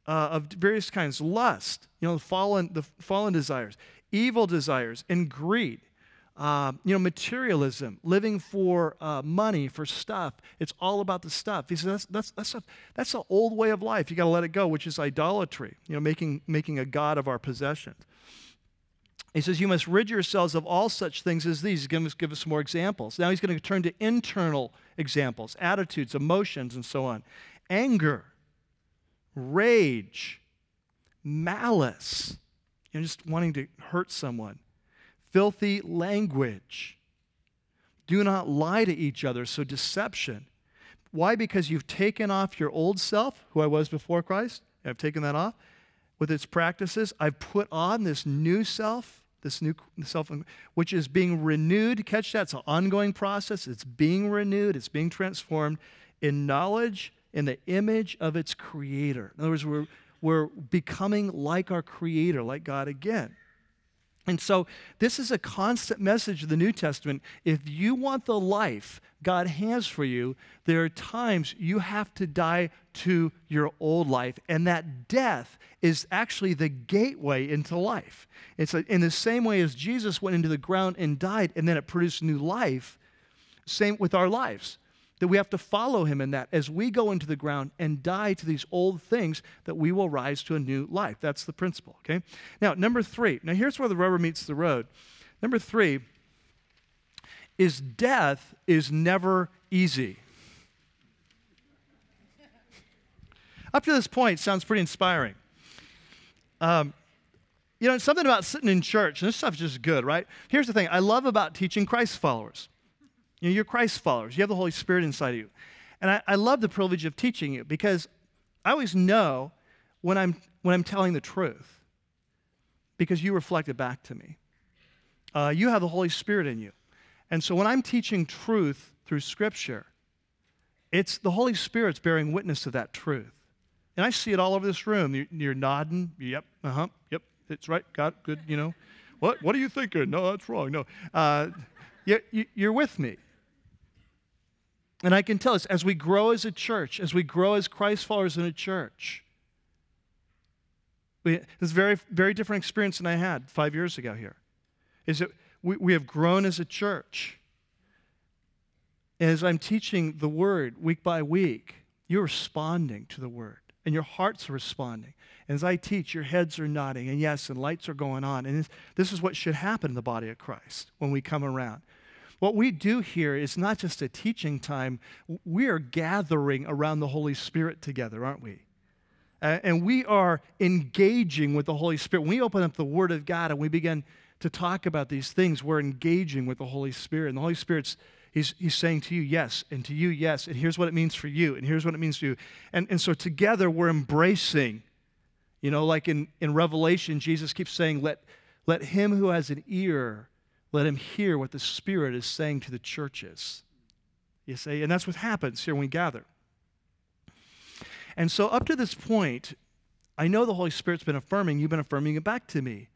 uh, of various kinds, lust, you know, the fallen, the fallen desires, evil desires, and greed. Uh, you know, materialism, living for uh, money, for stuff. It's all about the stuff. He says that's that's that's a, that's an old way of life. You got to let it go, which is idolatry. You know, making making a god of our possessions. He says you must rid yourselves of all such things as these. He's going to give us some more examples. Now he's going to turn to internal examples, attitudes, emotions, and so on. Anger, rage, malice, you know, just wanting to hurt someone, filthy language. Do not lie to each other, so deception. Why? Because you've taken off your old self, who I was before Christ. I've taken that off with its practices. I've put on this new self, this new self, which is being renewed. Catch that. It's an ongoing process. It's being renewed, it's being transformed in knowledge in the image of its creator. In other words, we're, we're becoming like our creator, like God again. And so, this is a constant message of the New Testament. If you want the life God has for you, there are times you have to die to your old life. And that death is actually the gateway into life. It's in the same way as Jesus went into the ground and died, and then it produced new life, same with our lives that we have to follow him in that as we go into the ground and die to these old things that we will rise to a new life. That's the principle okay? Now number three now here's where the rubber meets the road. Number three is death is never easy. Up to this point sounds pretty inspiring. Um, you know something about sitting in church and this stuff's just good right? Here's the thing i love about teaching christ followers you know, you're Christ followers. You have the Holy Spirit inside of you. And I, I love the privilege of teaching you because I always know when I'm, when I'm telling the truth because you reflect it back to me. Uh, you have the Holy Spirit in you. And so when I'm teaching truth through Scripture, it's the Holy Spirit's bearing witness to that truth. And I see it all over this room. You're, you're nodding. Yep, uh huh, yep, it's right. Got good, you know. What, what are you thinking? No, that's wrong. No. Uh, [LAUGHS] you're, you're with me. And I can tell us as we grow as a church, as we grow as Christ followers in a church, we, this very, very different experience than I had five years ago here. Is that we, we have grown as a church. And as I'm teaching the word week by week, you're responding to the word, and your hearts are responding. And as I teach, your heads are nodding, and yes, and lights are going on. And this is what should happen in the body of Christ when we come around. What we do here is not just a teaching time, we are gathering around the Holy Spirit together, aren't we? And we are engaging with the Holy Spirit. When we open up the Word of God and we begin to talk about these things, we're engaging with the Holy Spirit. And the Holy Spirit's He's, he's saying to you, yes, and to you, yes, and here's what it means for you, and here's what it means to you. And, and so together we're embracing, you know, like in, in Revelation, Jesus keeps saying, let, let him who has an ear let him hear what the Spirit is saying to the churches. You see, and that's what happens here when we gather. And so, up to this point, I know the Holy Spirit's been affirming, you've been affirming it back to me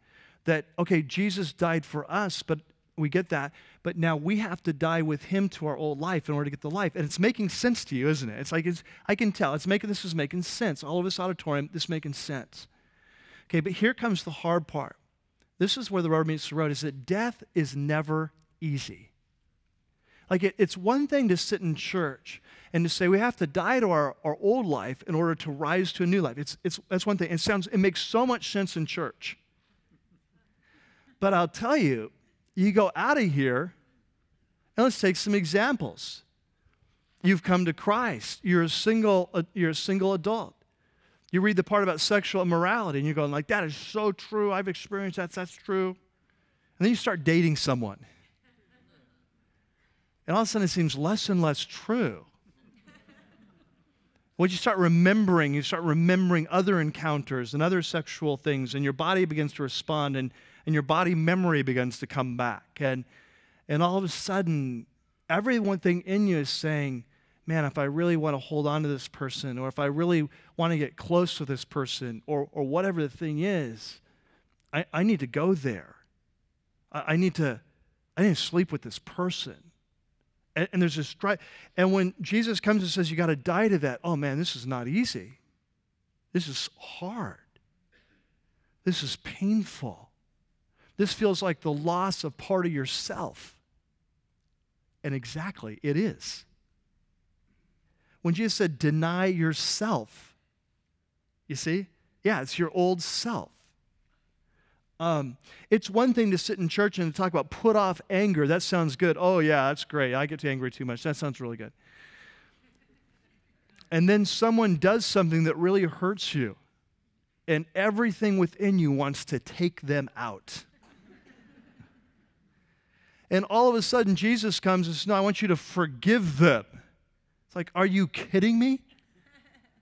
that, okay, Jesus died for us, but we get that, but now we have to die with him to our old life in order to get the life. And it's making sense to you, isn't it? It's like it's, I can tell. It's making this is making sense. All of this auditorium, this making sense. Okay, but here comes the hard part. This is where the rubber meets the road is that death is never easy. Like it, it's one thing to sit in church and to say we have to die to our, our old life in order to rise to a new life. It's, it's, that's one thing. It sounds it makes so much sense in church. But I'll tell you, you go out of here, and let's take some examples. You've come to Christ. You're a single, you're a single adult. You read the part about sexual immorality, and you're going like, "That is so true. I've experienced that. That's true." And then you start dating someone, and all of a sudden it seems less and less true. When you start remembering, you start remembering other encounters and other sexual things, and your body begins to respond, and, and your body memory begins to come back. And, and all of a sudden, every one thing in you is saying, man, if I really want to hold on to this person, or if I really want to get close to this person, or, or whatever the thing is, I, I need to go there. I, I, need to, I need to sleep with this person. And, and there's this strife. And when Jesus comes and says, you got to die to that, oh man, this is not easy. This is hard. This is painful. This feels like the loss of part of yourself. And exactly, it is. When Jesus said, deny yourself, you see? Yeah, it's your old self. Um, it's one thing to sit in church and talk about put off anger. That sounds good. Oh, yeah, that's great. I get too angry too much. That sounds really good. And then someone does something that really hurts you, and everything within you wants to take them out. and all of a sudden, Jesus comes and says, No, I want you to forgive them. Like, Are you kidding me?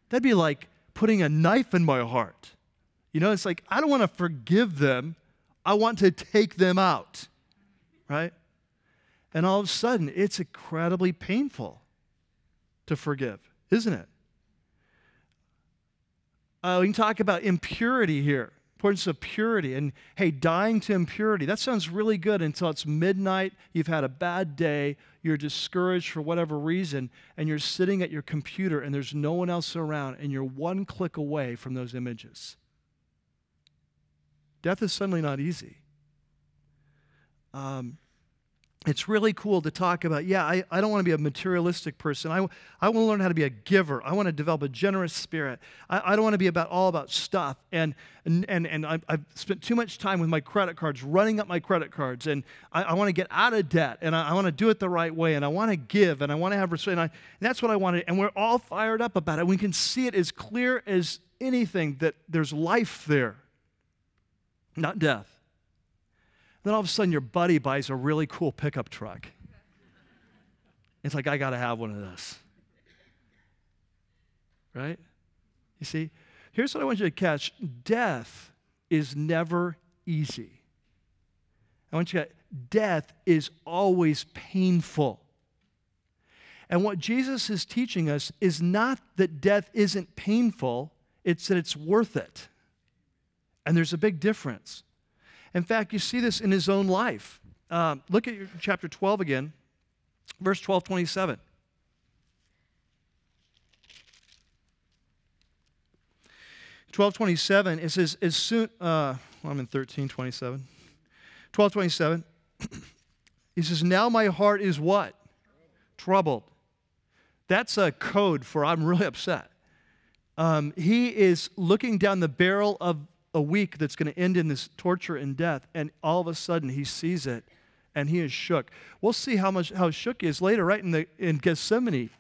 That'd be like putting a knife in my heart. You know, it's like, I don't want to forgive them. I want to take them out, right? And all of a sudden, it's incredibly painful to forgive, isn't it? Uh, we can talk about impurity here, importance of purity. And hey, dying to impurity, that sounds really good until it's midnight, you've had a bad day, you're discouraged for whatever reason, and you're sitting at your computer and there's no one else around, and you're one click away from those images. Death is suddenly not easy. Um, it's really cool to talk about. Yeah, I, I don't want to be a materialistic person. I, I want to learn how to be a giver. I want to develop a generous spirit. I, I don't want to be about all about stuff. And, and, and, and I've, I've spent too much time with my credit cards, running up my credit cards. And I, I want to get out of debt. And I, I want to do it the right way. And I want to give. And I want to have respect. And, and that's what I wanted. And we're all fired up about it. We can see it as clear as anything that there's life there not death. Then all of a sudden, your buddy buys a really cool pickup truck. It's like, I got to have one of those. Right? You see? Here's what I want you to catch death is never easy. I want you to death is always painful. And what Jesus is teaching us is not that death isn't painful, it's that it's worth it. And there's a big difference. In fact, you see this in his own life. Uh, look at your, chapter 12 again, verse 12, 27. Twelve twenty seven. It says as soon. Uh, well, I'm in thirteen twenty seven. Twelve twenty seven. [CLEARS THROAT] he says, "Now my heart is what? Troubled." That's a code for I'm really upset. Um, he is looking down the barrel of a week that's going to end in this torture and death, and all of a sudden he sees it and he is shook. We'll see how much how shook he is later, right in the in Gethsemane.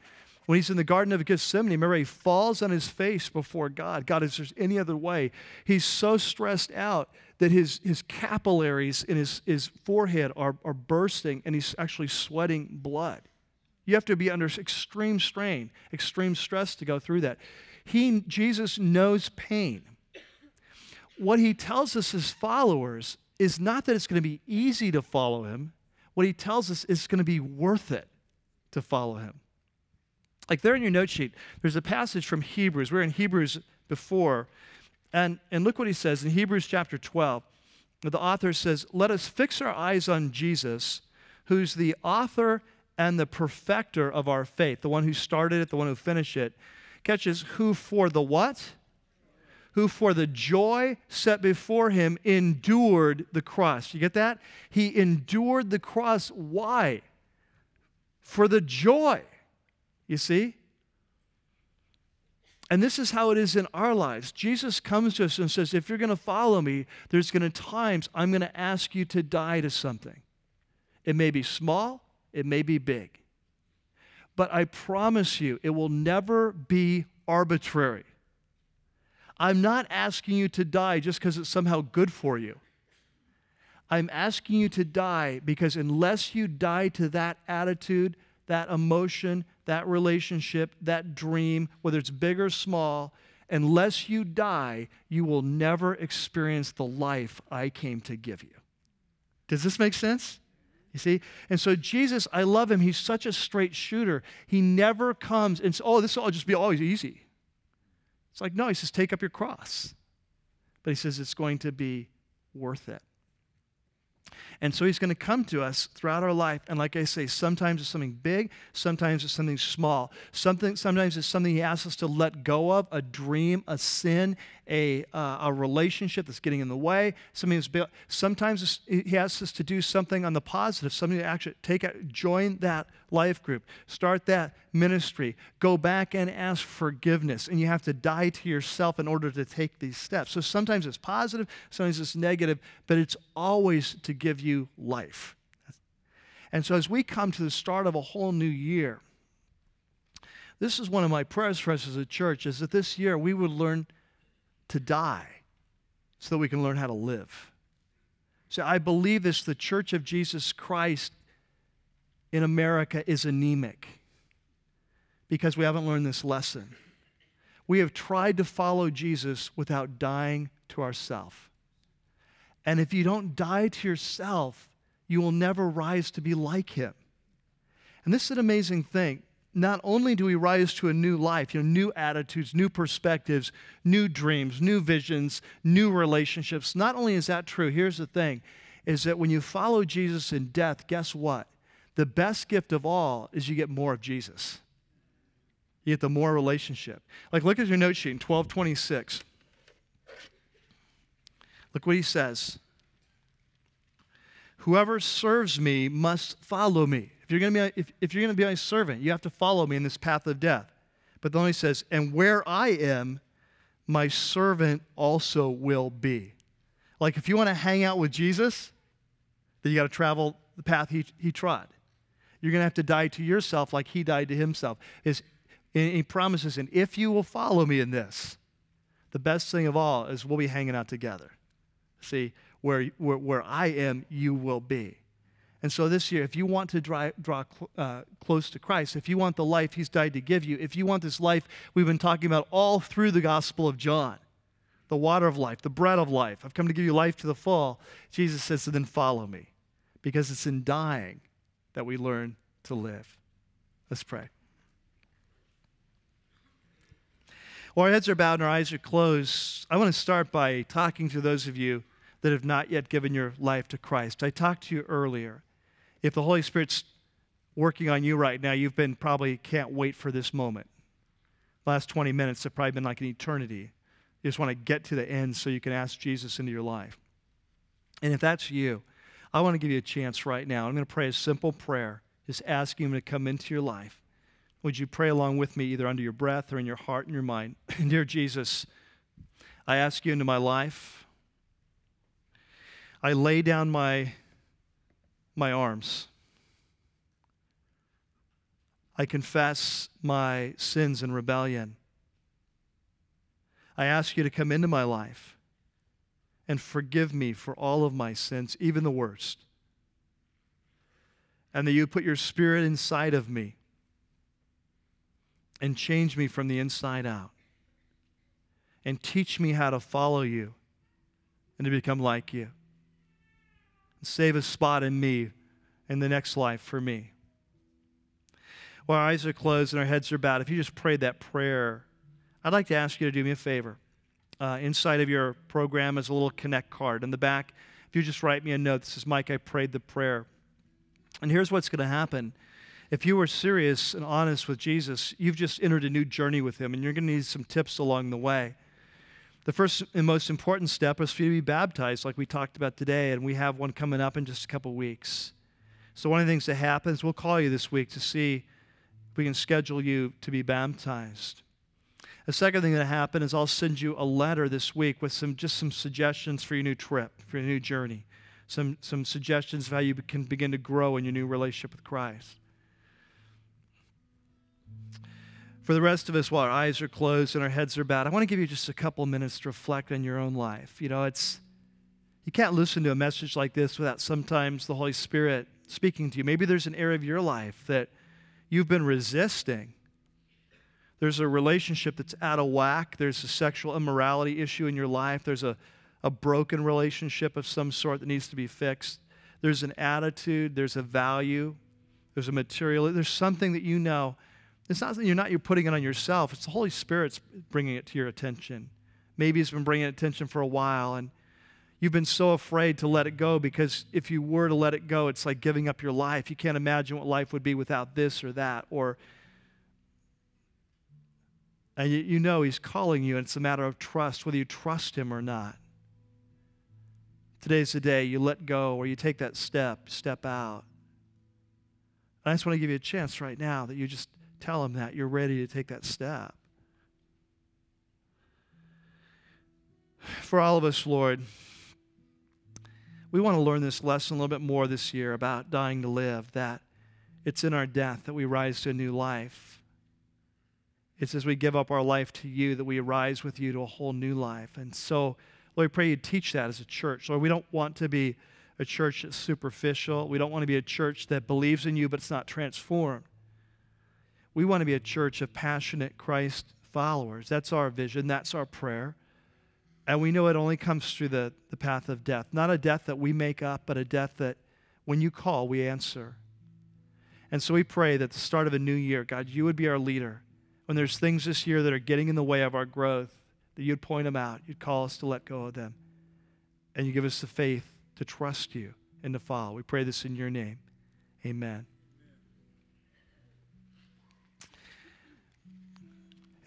When he's in the Garden of Gethsemane, remember he falls on his face before God. God, is there any other way? He's so stressed out that his, his capillaries in his, his forehead are, are bursting and he's actually sweating blood. You have to be under extreme strain, extreme stress to go through that. He, Jesus knows pain what he tells us as followers is not that it's going to be easy to follow him. What he tells us is it's going to be worth it to follow him. Like there in your note sheet, there's a passage from Hebrews. We we're in Hebrews before. And, and look what he says in Hebrews chapter 12. The author says, Let us fix our eyes on Jesus, who's the author and the perfecter of our faith, the one who started it, the one who finished it. Catches who for the what? Who for the joy set before him endured the cross. You get that? He endured the cross. Why? for the joy. You see? And this is how it is in our lives. Jesus comes to us and says, If you're going to follow me, there's going to be times I'm going to ask you to die to something. It may be small, it may be big. But I promise you, it will never be arbitrary. I'm not asking you to die just because it's somehow good for you. I'm asking you to die because unless you die to that attitude, that emotion, that relationship, that dream, whether it's big or small, unless you die, you will never experience the life I came to give you. Does this make sense? You see? And so Jesus, I love him. He's such a straight shooter. He never comes and says, oh, this will just be always easy. It's like, no, he says, take up your cross. But he says it's going to be worth it. And so he's going to come to us throughout our life. And like I say, sometimes it's something big, sometimes it's something small. Something, sometimes it's something he asks us to let go of a dream, a sin, a, uh, a relationship that's getting in the way. Something that's, sometimes he asks us to do something on the positive, something to actually take out, join that life group, start that ministry, go back and ask forgiveness. And you have to die to yourself in order to take these steps. So sometimes it's positive, sometimes it's negative, but it's always to give you life. And so as we come to the start of a whole new year, this is one of my prayers for us as a church is that this year we would learn to die so that we can learn how to live. So I believe this the church of Jesus Christ in America is anemic because we haven't learned this lesson. We have tried to follow Jesus without dying to ourselves. And if you don't die to yourself, you will never rise to be like him. And this is an amazing thing not only do we rise to a new life, you know, new attitudes, new perspectives, new dreams, new visions, new relationships. Not only is that true, here's the thing is that when you follow Jesus in death, guess what? The best gift of all is you get more of Jesus. You get the more relationship. Like look at your note sheet in 1226. Look what he says. Whoever serves me must follow me. If you're going to be, if, if you're going to be my servant, you have to follow me in this path of death. But then he says, and where I am, my servant also will be. Like if you want to hang out with Jesus, then you got to travel the path he, he trod. You're going to have to die to yourself like he died to himself. His, he promises, and if you will follow me in this, the best thing of all is we'll be hanging out together. See, where, where, where I am, you will be. And so this year, if you want to draw, draw uh, close to Christ, if you want the life He's died to give you, if you want this life we've been talking about all through the Gospel of John, the water of life, the bread of life, I've come to give you life to the full, Jesus says, so then follow me. Because it's in dying that we learn to live. Let's pray. While our heads are bowed and our eyes are closed, I want to start by talking to those of you that have not yet given your life to Christ. I talked to you earlier if the Holy Spirit's working on you right now, you've been probably can't wait for this moment. The Last 20 minutes have probably been like an eternity. You just want to get to the end so you can ask Jesus into your life. And if that's you, I want to give you a chance right now. I'm going to pray a simple prayer, just asking Him to come into your life. Would you pray along with me, either under your breath or in your heart and your mind? [LAUGHS] Dear Jesus, I ask you into my life. I lay down my my arms. I confess my sins and rebellion. I ask you to come into my life and forgive me for all of my sins, even the worst. And that you put your spirit inside of me and change me from the inside out. And teach me how to follow you and to become like you And save a spot in me in the next life for me. While our eyes are closed and our heads are bowed, if you just prayed that prayer, I'd like to ask you to do me a favor. Uh, inside of your program is a little connect card. In the back, if you just write me a note, this is Mike, I prayed the prayer. And here's what's going to happen. If you were serious and honest with Jesus, you've just entered a new journey with him, and you're going to need some tips along the way. The first and most important step is for you to be baptized, like we talked about today, and we have one coming up in just a couple weeks. So, one of the things that happens, we'll call you this week to see if we can schedule you to be baptized. The second thing that happened is I'll send you a letter this week with some just some suggestions for your new trip, for your new journey, some some suggestions of how you can begin to grow in your new relationship with Christ. For the rest of us, while our eyes are closed and our heads are bowed, I want to give you just a couple minutes to reflect on your own life. You know, it's you can't listen to a message like this without sometimes the Holy Spirit speaking to you. Maybe there's an area of your life that you've been resisting. There's a relationship that's out of whack. There's a sexual immorality issue in your life. There's a, a broken relationship of some sort that needs to be fixed. There's an attitude. There's a value. There's a material. There's something that you know it's not that you're not you're putting it on yourself. It's the Holy Spirit's bringing it to your attention. Maybe it's been bringing attention for a while, and you've been so afraid to let it go because if you were to let it go, it's like giving up your life. You can't imagine what life would be without this or that, or and you, you know He's calling you, and it's a matter of trust, whether you trust Him or not. Today's the day you let go or you take that step, step out. And I just want to give you a chance right now that you just Tell him that you're ready to take that step. For all of us, Lord, we want to learn this lesson a little bit more this year about dying to live, that it's in our death that we rise to a new life. It's as we give up our life to you that we arise with you to a whole new life. And so, Lord, we pray you teach that as a church. Lord, we don't want to be a church that's superficial. We don't want to be a church that believes in you but it's not transformed. We want to be a church of passionate Christ followers. That's our vision, that's our prayer. And we know it only comes through the, the path of death. Not a death that we make up, but a death that when you call, we answer. And so we pray that the start of a new year, God, you would be our leader. When there's things this year that are getting in the way of our growth, that you'd point them out. You'd call us to let go of them. And you give us the faith to trust you and to follow. We pray this in your name. Amen.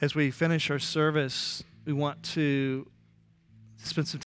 As we finish our service, we want to spend some